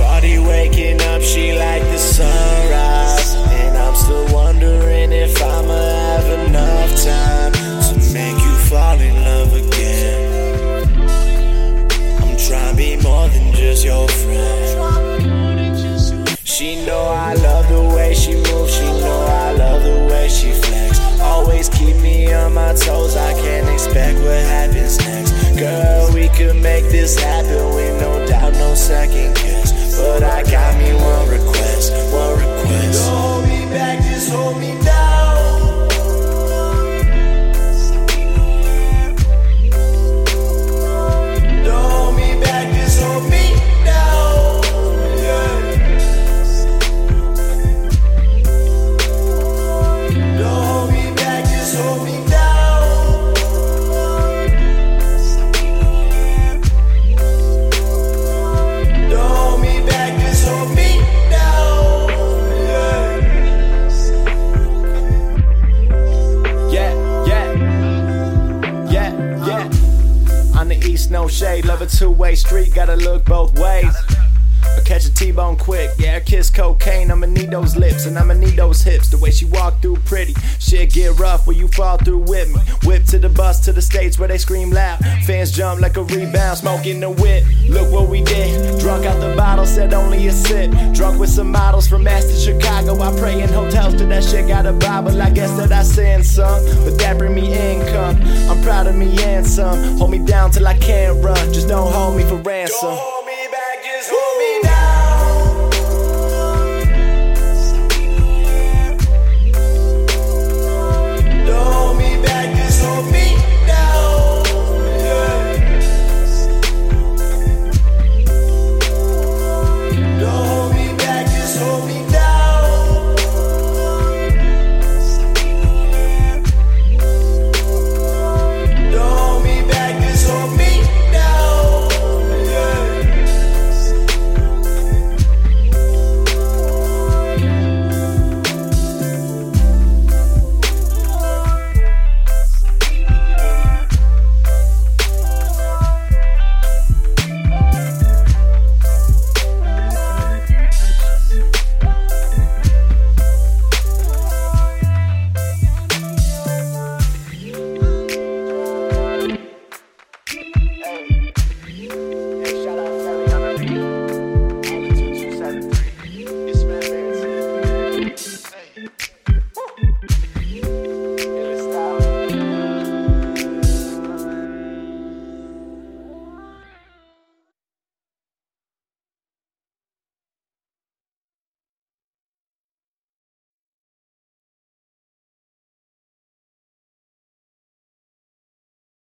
Shorty waking up, she like the sunrise. And I'm still wondering if I'ma have enough time to make you fall in love again. I'm trying to be more than just your friend. She know I love the way she moves, she know I love the way she flex. Always keep me on my toes, I can't expect what happens next. Girl, we could make this happen with no doubt, no second guess. But I On the east, no shade, love a two way street, gotta look both ways. Or catch a T bone quick, yeah, kiss cocaine, I'ma need those lips and I'ma need those hips. The way she walk through pretty, shit get rough when you fall through with me. Whip to the bus to the states where they scream loud. Fans jump like a rebound, smoking the whip. Look what we did, drunk out the bottle, said only a sip. Drunk with some models from Mass to Chicago. I pray in hotels till that shit got a Bible. I guess that I sin some, but that bring me income. I'm proud of me and some. Hold me down till I can't run, just don't hold me for ransom. Hey.